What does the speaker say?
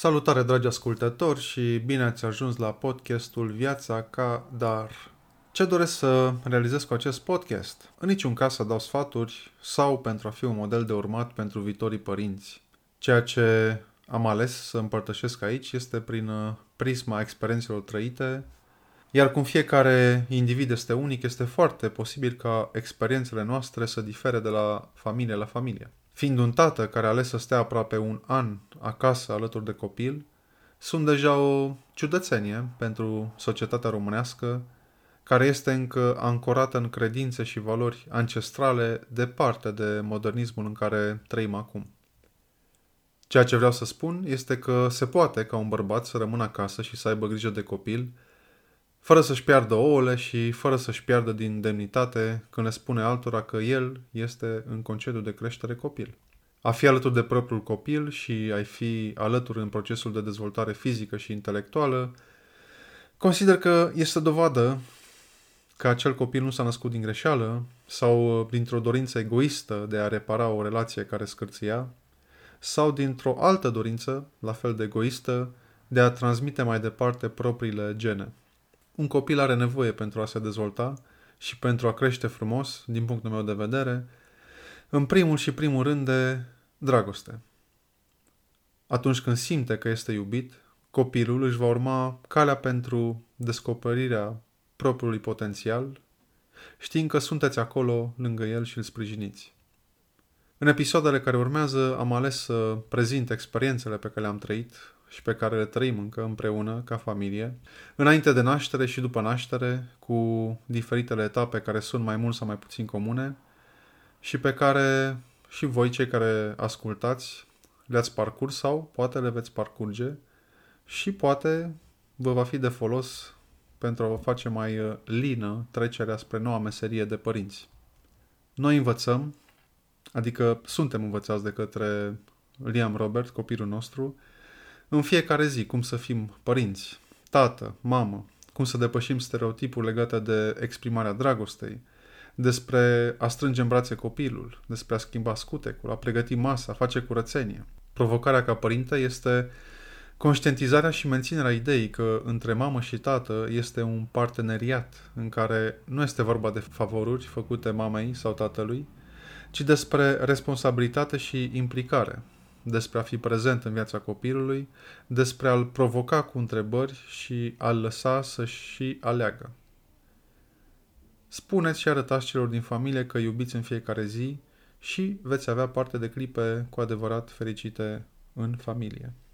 Salutare, dragi ascultători, și bine ați ajuns la podcastul Viața ca Dar. Ce doresc să realizez cu acest podcast? În niciun caz să dau sfaturi sau pentru a fi un model de urmat pentru viitorii părinți. Ceea ce am ales să împărtășesc aici este prin uh, prisma experiențelor trăite, iar cum fiecare individ este unic, este foarte posibil ca experiențele noastre să difere de la familie la familie. Fiind un tată care a ales să stea aproape un an acasă alături de copil, sunt deja o ciudățenie pentru societatea românească, care este încă ancorată în credințe și valori ancestrale departe de modernismul în care trăim acum. Ceea ce vreau să spun este că se poate ca un bărbat să rămână acasă și să aibă grijă de copil, fără să-și piardă ouăle și fără să-și piardă din demnitate când le spune altora că el este în concediu de creștere copil. A fi alături de propriul copil și a fi alături în procesul de dezvoltare fizică și intelectuală, consider că este dovadă că acel copil nu s-a născut din greșeală sau dintr-o dorință egoistă de a repara o relație care scârția, sau dintr-o altă dorință, la fel de egoistă, de a transmite mai departe propriile gene. Un copil are nevoie pentru a se dezvolta și pentru a crește frumos, din punctul meu de vedere, în primul și primul rând de dragoste. Atunci când simte că este iubit, copilul își va urma calea pentru descoperirea propriului potențial, știind că sunteți acolo lângă el și îl sprijiniți. În episoadele care urmează am ales să prezint experiențele pe care le-am trăit și pe care le trăim încă împreună ca familie, înainte de naștere și după naștere, cu diferitele etape care sunt mai mult sau mai puțin comune și pe care și voi, cei care ascultați, le-ați parcurs sau poate le veți parcurge și poate vă va fi de folos pentru a vă face mai uh, lină trecerea spre noua meserie de părinți. Noi învățăm, adică suntem învățați de către Liam Robert, copilul nostru, în fiecare zi cum să fim părinți, tată, mamă, cum să depășim stereotipul legate de exprimarea dragostei, despre a strânge în brațe copilul, despre a schimba scutecul, a pregăti masa, a face curățenie. Provocarea ca părinte este conștientizarea și menținerea ideii că între mamă și tată este un parteneriat în care nu este vorba de favoruri făcute mamei sau tatălui, ci despre responsabilitate și implicare, despre a fi prezent în viața copilului, despre a-l provoca cu întrebări și a-l lăsa să și aleagă. Spuneți și arătați celor din familie că iubiți în fiecare zi și veți avea parte de clipe cu adevărat fericite în familie.